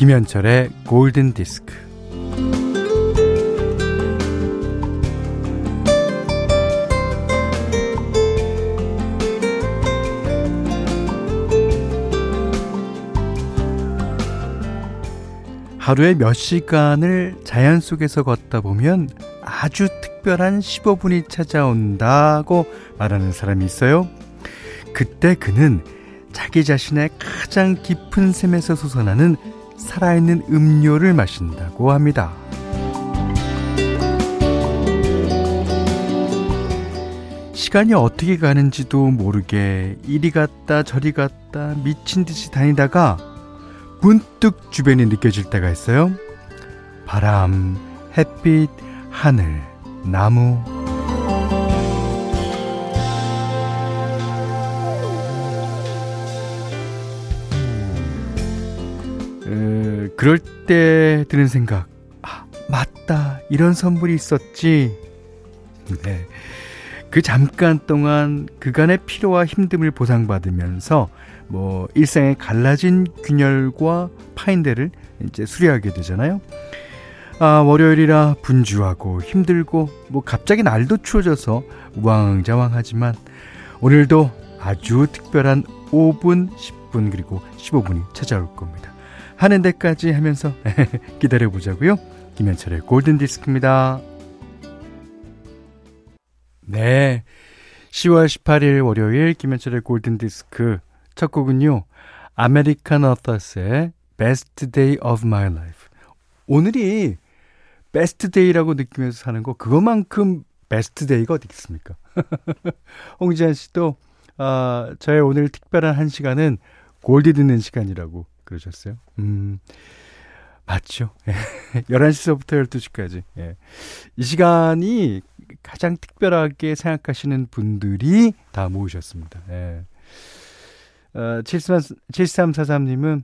김현철의 골든 디스크. 하루에 몇 시간을 자연 속에서 걷다 보면 아주 특별한 15분이 찾아온다고 말하는 사람이 있어요. 그때 그는 자기 자신의 가장 깊은 샘에서 솟아나는 살아있는 음료를 마신다고 합니다. 시간이 어떻게 가는지도 모르게 이리 갔다 저리 갔다 미친 듯이 다니다가 문득 주변이 느껴질 때가 있어요. 바람, 햇빛, 하늘, 나무. 그럴 때 드는 생각. 아, 맞다. 이런 선물이 있었지. 네. 그 잠깐 동안 그간의 피로와 힘듦을 보상받으면서 뭐 일상의 갈라진 균열과 파인데를 이제 수리하게 되잖아요. 아, 월요일이라 분주하고 힘들고 뭐 갑자기 날도 추워져서 우왕좌왕하지만 오늘도 아주 특별한 5분, 10분 그리고 15분이 찾아올 겁니다. 하는 데까지 하면서 기다려 보자고요. 김현철의 골든 디스크입니다. 네. 10월 18일 월요일 김현철의 골든 디스크 첫 곡은요. American Authors의 Best Day of My Life. 오늘이 best day라고 느끼면서 사는 거 그것만큼 best day가 어디 있습니까? 홍지한 씨도 아, 저의 오늘 특별한 한 시간은 골디 듣는 시간이라고 그러셨어요. 음. 맞죠. 11시서부터 예. 12시까지. 예. 이 시간이 가장 특별하게 생각하시는 분들이 다 모으셨습니다. 예. 어, 7343님은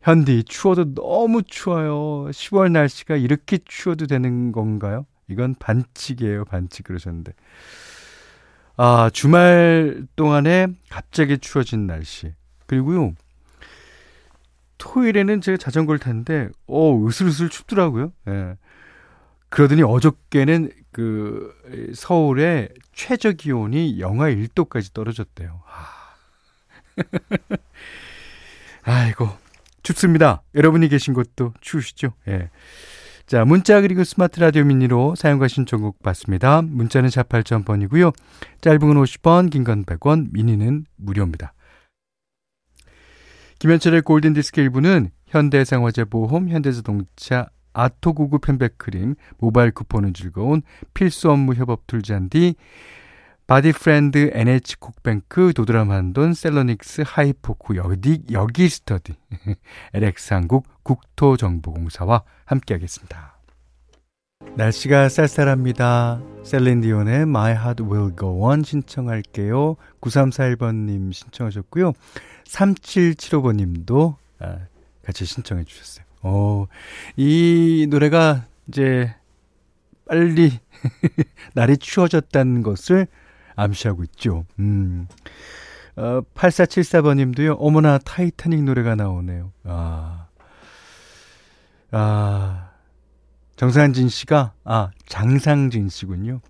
현디 추워도 너무 추워요. 10월 날씨가 이렇게 추워도 되는 건가요? 이건 반칙이에요. 반칙 그러셨는데. 아, 주말 동안에 갑자기 추워진 날씨. 그리고요. 토요일에는 제가 자전거를 탔는데 어, 으슬으슬 춥더라고요. 예. 그러더니 어저께는 그 서울의 최저 기온이 영하 1도까지 떨어졌대요. 아. 아이고 춥습니다. 여러분이 계신 곳도 추우시죠? 예. 자, 문자 그리고 스마트 라디오 미니로 사용과 신청곡 받습니다. 문자는 4 8,000번이고요. 짧은 건 50원, 긴 건 100원, 미니는 무료입니다. 김현철의 골든디스크 일부는 현대생활재보험, 현대자동차, 아토구구 편백크림, 모바일 쿠폰은 즐거운 필수 업무 협업 툴잔디, 바디프렌드 NH콕뱅크 도드라만돈 셀러닉스 하이포크 여기, 여기 스터디 LX 한국 국토정보공사와 함께하겠습니다. 날씨가 쌀쌀합니다. 셀린디온의 My Heart Will Go On 신청할게요. 9341번님 신청하셨고요. 3775번님도 아, 같이 신청해 주셨어요. 오, 이 노래가 이제 빨리 날이 추워졌다는 것을 암시하고 있죠. 음. 어, 8474번님도요, 어머나, 타이타닉 노래가 나오네요. 아. 아. 정상진 씨가, 아, 장상진 씨군요.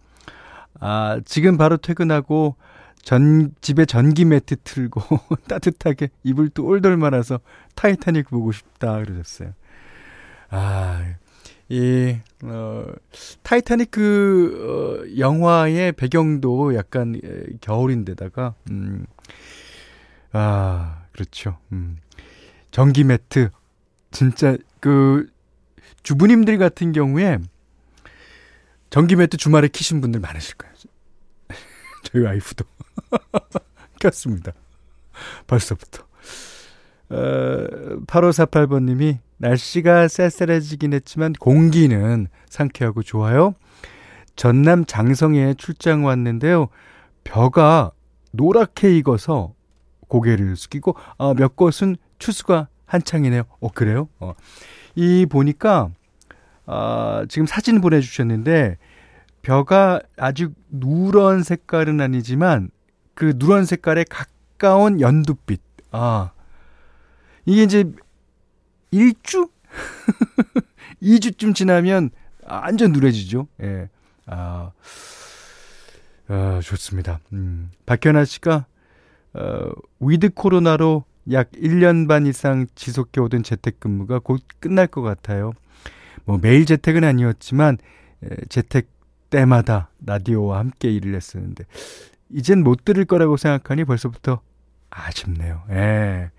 아, 지금 바로 퇴근하고, 전, 집에 전기 매트 틀고, 따뜻하게 이불 또 돌돌 말아서 타이타닉 보고 싶다, 그러셨어요. 아, 이, 어, 타이타닉 그, 어, 영화의 배경도 약간 겨울인데다가, 음, 아, 그렇죠. 음. 전기 매트. 진짜 그, 주부님들 같은 경우에 전기 매트 주말에 키신 분들 많으실 거예요. 저희 와이프도 켰습니다. 벌써부터. 어, 8548번님이 날씨가 쌀쌀해지긴 했지만 공기는 상쾌하고 좋아요. 전남 장성에 출장 왔는데요. 벼가 노랗게 익어서 고개를 숙이고 아, 몇 곳은 추수가 한창이네요. 어 그래요? 어. 이 보니까 아, 지금 사진 보내주셨는데 벼가 아주 누런 색깔은 아니지만 그 누런 색깔에 가까운 연두빛. 아 이게 이제 일주 2주쯤 지나면 완전 누래지죠. 예. 아, 아 좋습니다. 음, 박현아 씨가, 어, 위드 코로나로 약 1년 반 이상 지속해 오던 재택근무가 곧 끝날 것 같아요. 뭐 매일 재택은 아니었지만, 에, 재택 때마다 라디오와 함께 일을 했었는데, 이젠 못 들을 거라고 생각하니 벌써부터 아쉽네요. 예.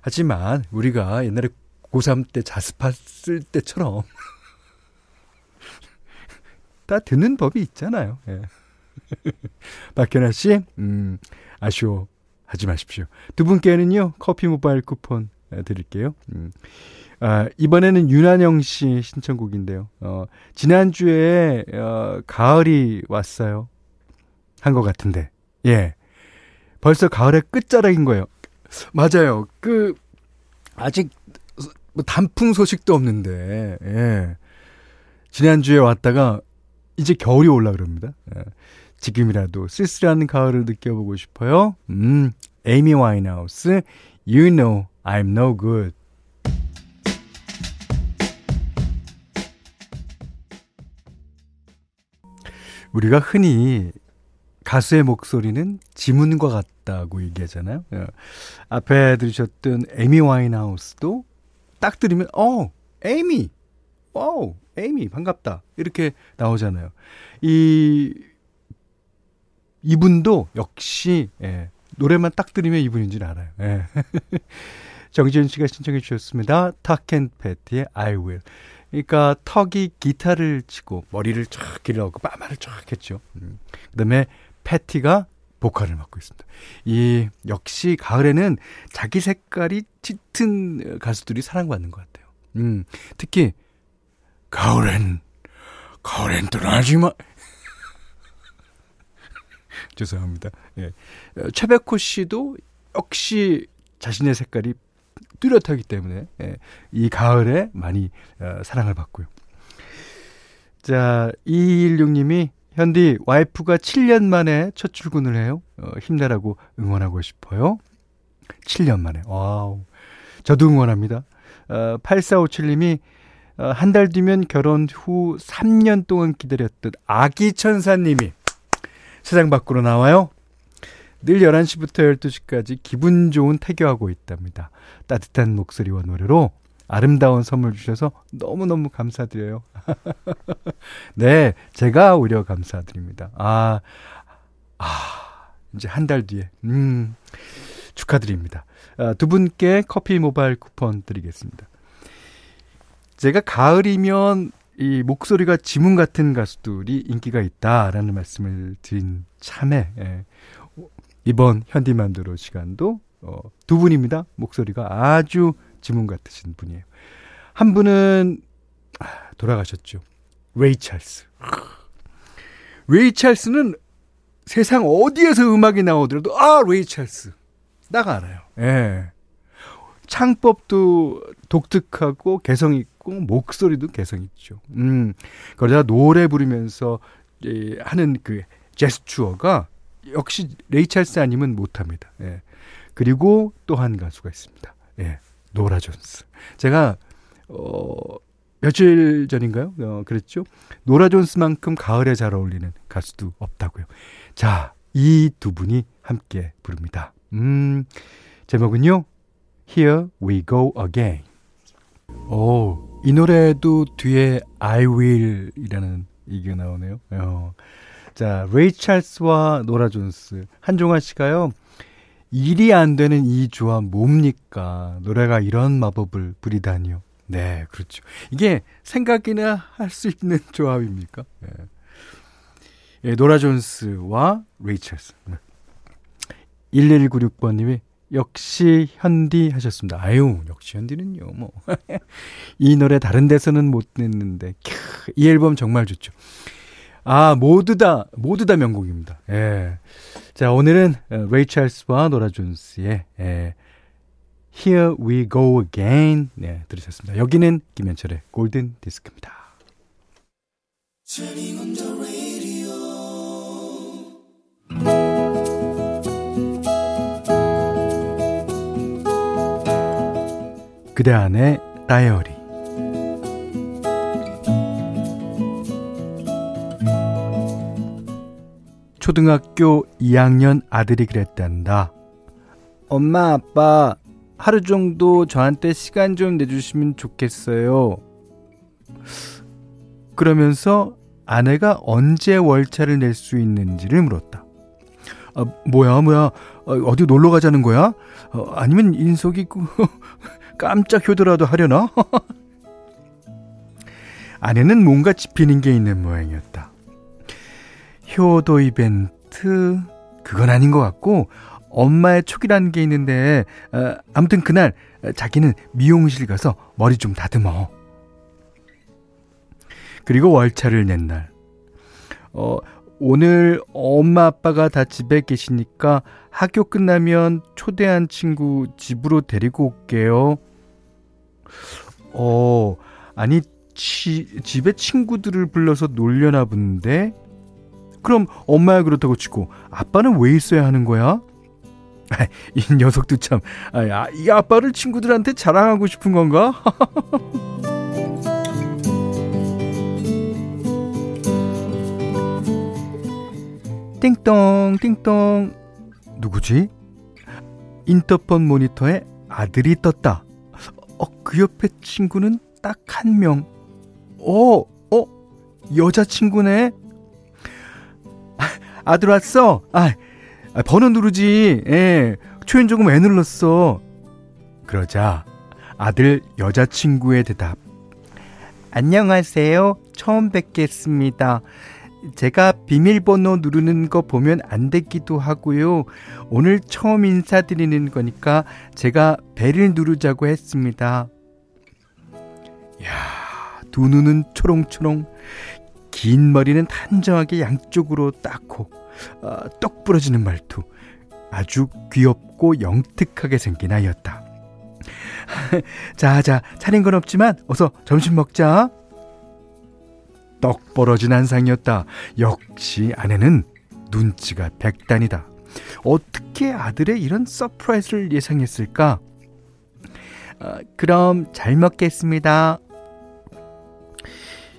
하지만 우리가 옛날에 고3 때 자습했을 때처럼 다 듣는 법이 있잖아요. 예. 박현아 씨, 음, 아쉬워 하지 마십시오. 두 분께는요, 커피 모바일 쿠폰 드릴게요. 음. 아, 이번에는 윤한영 씨 신청곡인데요. 어, 지난주에, 어, 가을이 왔어요. 한 것 같은데. 예. 벌써 가을의 끝자락인 거예요. 맞아요. 그, 아직, 뭐 단풍 소식도 없는데, 예. 지난주에 왔다가, 이제 겨울이 올라 그럽니다. 예. 지금이라도 쓸쓸한 가을을 느껴보고 싶어요. 음, 에이미 와인하우스, You know I'm no good. 우리가 흔히 가수의 목소리는 지문과 같다고 얘기하잖아요. 예. 앞에 들으셨던 에미 와인하우스도 딱 들으면 어 에이미 어 에이미 반갑다 이렇게 나오잖아요. 이 이분도 역시 예, 노래만 딱 들으면 이분인 줄 알아요. 예. 정지현 씨가 신청해 주셨습니다. 타켄 패티의 I Will. 그러니까 턱이 기타를 치고 머리를 쫙 길러고 빠마를 쫙 했죠. 음. 그다음에 패티가 보컬을 맡고 있습니다. 이 역시 가을에는 자기 색깔이 짙은 가수들이 사랑받는 것 같아요. 음, 특히 가을엔 가을엔 떠나지 마. 죄송합니다. 예. 최백호 씨도 역시 자신의 색깔이 뚜렷하기 때문에 예. 이 가을에 많이 어, 사랑을 받고요. 자, 216님이 현디 와이프가 7년 만에 첫 출근을 해요. 어, 힘내라고 응원하고 싶어요. 7년 만에. 와우. 저도 응원합니다. 어, 8457님이 어, 한 달 뒤면 결혼 후 3년 동안 기다렸던 아기 천사님이 세상 밖으로 나와요. 늘 11시부터 12시까지 기분 좋은 태교하고 있답니다. 따뜻한 목소리와 노래로 아름다운 선물 주셔서 너무너무 감사드려요. 네, 제가 오히려 감사드립니다. 아, 아, 이제 한 달 뒤에. 음, 축하드립니다. 아, 두 분께 커피 모바일 쿠폰 드리겠습니다. 제가 가을이면 이 목소리가 지문 같은 가수들이 인기가 있다라는 말씀을 드린 참에 예. 이번 현디만두로 시간도 어, 두 분입니다. 목소리가 아주 지문 같으신 분이에요. 한 분은 아, 돌아가셨죠. 레이 찰스. 레이 찰스는 세상 어디에서 음악이 나오더라도 아 레이 찰스 딱 알아요. 예. 창법도 독특하고 개성 있고 목소리도 개성 있죠. 음. 그러다 노래 부르면서 예, 하는 그 제스처가 역시 레이 찰스 아니면 못합니다. 예. 그리고 또 한 가수가 있습니다. 예. 노라 존스. 제가 어 며칠 전인가요? 어, 그랬죠. 노라 존스만큼 가을에 잘 어울리는 가수도 없다고요. 자, 이 두 분이 함께 부릅니다. 음, 제목은요. Here We Go Again. 오, 이 노래도 뒤에 I Will 이라는 얘기가 나오네요. 어. 자, 레이 찰스와 노라 존스. 한종환 씨가요. 일이 안 되는 이 조합 뭡니까? 노래가 이런 마법을 부리다니요. 네, 그렇죠. 이게 생각이나 할 수 있는 조합입니까? 네. 예, 노라 존스와 레이 찰스. 네. 1196번님이 역시 현디 하셨습니다. 아유, 역시 현디는요, 뭐. 이 노래 다른 데서는 못 듣는데, 캬, 이 앨범 정말 좋죠. 아, 모두 다, 모두 다 명곡입니다. 예. 자, 오늘은 레이 찰스와 노라 존스의 예, Here We Go Again 네, 들으셨습니다. 여기는 김현철의 골든 디스크입니다. 그대 안의 다이어리 초등학교 2학년 아들이 그랬단다. 엄마, 아빠, 하루 정도 저한테 시간 좀 내주시면 좋겠어요. 그러면서 아내가 언제 월차를 낼 수 있는지를 물었다. 아, 뭐야, 뭐야, 어, 어디 놀러 가자는 거야? 어, 아니면 인석이 그, 깜짝 효도라도 하려나? 아내는 뭔가 짚히는 게 있는 모양이었다. 효도 이벤트, 그건 아닌 것 같고, 엄마의 촉이라는 게 있는데, 어, 아무튼 그날, 자기는 미용실 가서 머리 좀 다듬어. 그리고 월차를 낸 날. 어, 오늘 엄마 아빠가 다 집에 계시니까 학교 끝나면 초대한 친구 집으로 데리고 올게요. 어, 아니, 치, 집에 친구들을 불러서 놀려나 본데? 그럼 엄마야 그렇다고 치고 아빠는 왜 있어야 하는 거야? 이 녀석도 참, 아, 이 아빠를 친구들한테 자랑하고 싶은 건가? 띵동, 띵동. 누구지? 인터폰 모니터에 아들이 떴다. 어, 그 옆에 친구는 딱 한 명. 어, 어, 여자친구네? 아, 들 왔어? 아, 아, 번호 누르지. 예, 초인 조금 왜 눌렀어? 그러자 아들 여자친구의 대답. 안녕하세요. 처음 뵙겠습니다. 제가 비밀번호 누르는 거 보면 안 되기도 하고요. 오늘 처음 인사드리는 거니까 제가 배를 누르자고 했습니다. 야, 두 눈은 초롱초롱, 긴 머리는 단정하게 양쪽으로 닦고, 어, 떡 부러지는 말투. 아주 귀엽고 영특하게 생긴 아이였다. 자, 자, 차린 건 없지만 어서 점심 먹자. 떡 벌어진 한상이었다. 역시 아내는 눈치가 백단이다. 어떻게 아들의 이런 서프라이즈를 예상했을까? 어, 그럼 잘 먹겠습니다.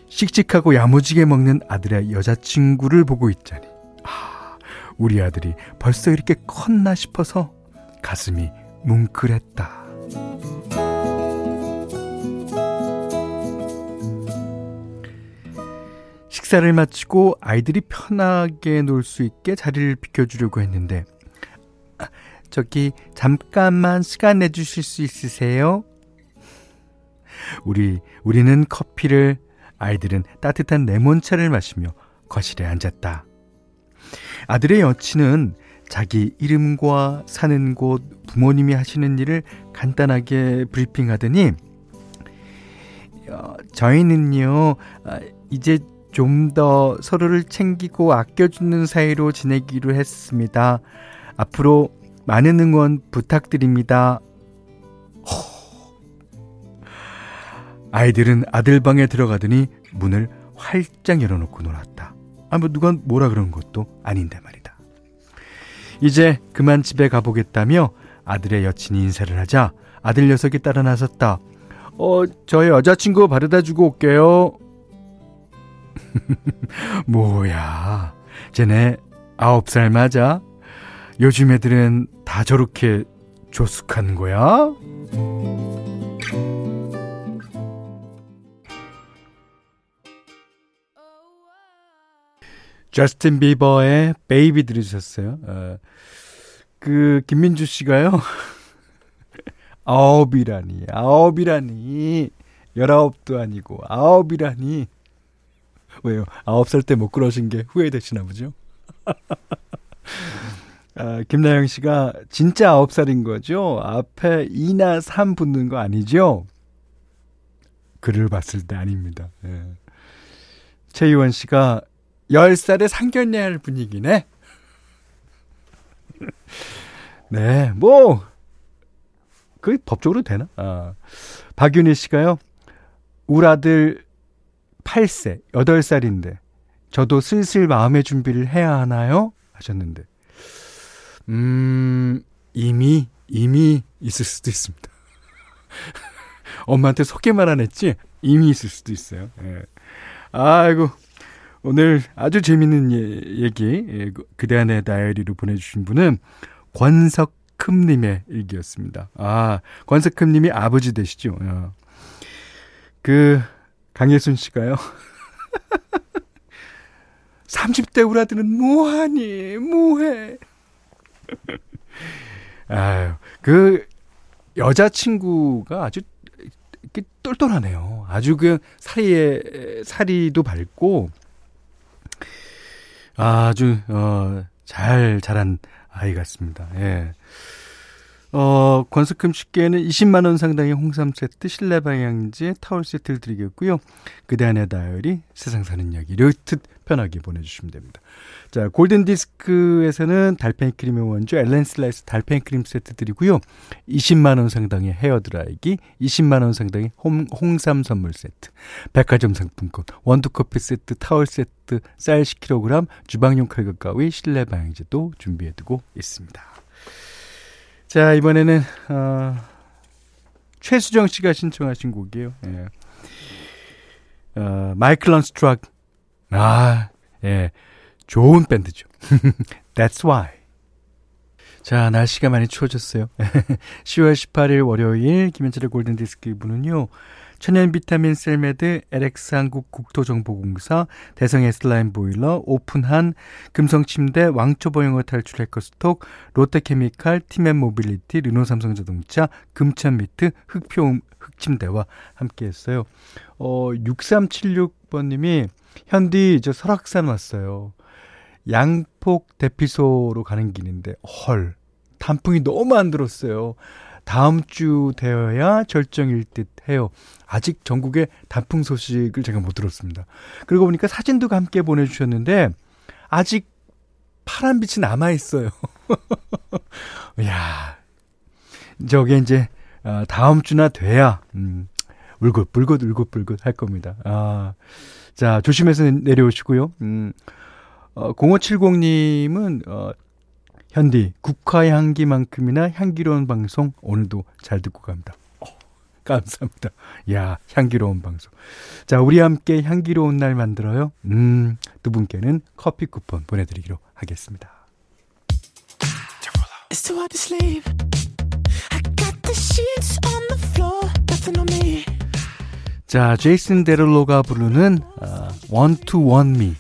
씩씩하고 야무지게 먹는 아들의 여자친구를 보고 있자니, 아, 우리 아들이 벌써 이렇게 컸나 싶어서 가슴이 뭉클했다. 식사를 마치고 아이들이 편하게 놀 수 있게 자리를 비켜주려고 했는데, 아, 저기, 잠깐만 시간 내주실 수 있으세요? 우리, 우리는 커피를, 아이들은 따뜻한 레몬차를 마시며 거실에 앉았다. 아들의 여친은 자기 이름과 사는 곳, 부모님이 하시는 일을 간단하게 브리핑하더니, 어, 저희는요, 아, 이제 좀 더 서로를 챙기고 아껴주는 사이로 지내기로 했습니다. 앞으로 많은 응원 부탁드립니다. 아이들은 아들 방에 들어가더니 문을 활짝 열어놓고 놀았다. 아, 뭐 누가 뭐라 그런 것도 아닌데 말이다. 이제 그만 집에 가보겠다며 아들의 여친이 인사를 하자 아들 녀석이 따라 나섰다. 어, 저의 여자친구 바르다 주고 올게요. 뭐야, 쟤네 아홉 살 맞아? 요즘 애들은 다 저렇게 조숙한 거야? 저스틴 비버의 베이비 들으셨어요? 어, 그 김민주 씨가요. 아홉이라니, 아홉이라니, 열아홉도 아니고 아홉이라니. 왜요? 아홉 살 때 못 그러신 게 후회되시나 보죠? 아, 김나영 씨가 진짜 아홉 살인 거죠? 앞에 2나 3 붙는 거 아니죠? 글을 봤을 때 아닙니다. 예. 최희원 씨가 10살에 상견례 할 분위기네? 네, 뭐, 그 법적으로 되나? 아. 박윤희 씨가요, 우리 아들 8세, 8살인데 저도 슬슬 마음의 준비를 해야 하나요? 하셨는데 음, 이미 이미 있을 수도 있습니다. 엄마한테 소개만 안 했지 이미 있을 수도 있어요. 예. 아이고 오늘 아주 재밌는 예, 얘기, 예, 그, 그대 안의 다이어리로 보내주신 분은 권석흠님의 일기였습니다. 아, 권석흠님이 아버지 되시죠? 어. 그, 강예순 씨가요. 30대 우라들은 뭐하니, 뭐해. 아유, 그, 여자친구가 아주 똘똘하네요. 아주 그 사리에, 사리도 밝고, 아주, 어, 잘 자란 아이 같습니다. 예. 어, 권석금 씨께는 20만 원 상당의 홍삼 세트, 실내 방향제, 타월 세트를 드리겠고요. 그대 안의 다이어리, 세상 사는 이야기, 르트 편하게 보내주시면 됩니다. 자, 골든 디스크에서는 달팽이 크림의 원조, 엘렌 슬라이스 달팽이 크림 세트 드리고요. 20만 원 상당의 헤어 드라이기, 20만 원 상당의 홍, 홍삼 선물 세트, 백화점 상품권, 원두 커피 세트, 타월 세트, 쌀 10kg, 주방용 칼과 가위, 실내 방향제도 준비해두고 있습니다. 자, 이번에는, 어, 최수정 씨가 신청하신 곡이에요. 예. 어, Michael Learns to Rock. 아, 예. 좋은 밴드죠. That's why. 자, 날씨가 많이 추워졌어요. 10월 18일 월요일 김현철의 골든디스크 분은요. 천연 비타민 셀메드, LX 한국 국토정보공사, 대성 S라인 보일러, 오픈한 금성침대, 왕초보영어 탈출 해커스톡, 롯데케미칼, 티맵 모빌리티, 르노삼성자동차, 금천미트, 흙표 흙침대와 함께 했어요. 어, 6376번님이 현디 저 설악산 왔어요. 양폭 대피소로 가는 길인데 헐 단풍이 너무 안 들었어요. 다음 주 되어야 절정일 듯 해요. 아직 전국의 단풍 소식을 제가 못 들었습니다. 그러고 보니까 사진도 함께 보내주셨는데, 아직 파란 빛이 남아 있어요. 이야, 저게 이제, 어, 다음 주나 돼야, 음, 울긋불긋, 울긋불긋 할 겁니다. 아, 자, 조심해서 내려오시고요. 음, 어, 0570님은, 어, 현디, 국화 향기만큼이나 향기로운 방송 오늘도 잘 듣고 갑니다. 어, 감사합니다. 야, 향기로운 방송. 자, 우리 함께 향기로운 날 만들어요. 음, 두 분께는 커피 쿠폰 보내드리기로 하겠습니다. 자, 제이슨 데를로가 부르는 uh, to Want Me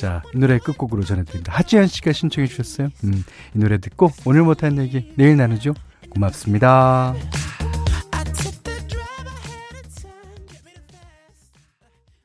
자, 이 노래 끝곡으로 전해드립니다. 하지연 씨가 신청해 주셨어요. 음, 이 노래 듣고 오늘 못한 얘기 내일 나누죠. 고맙습니다.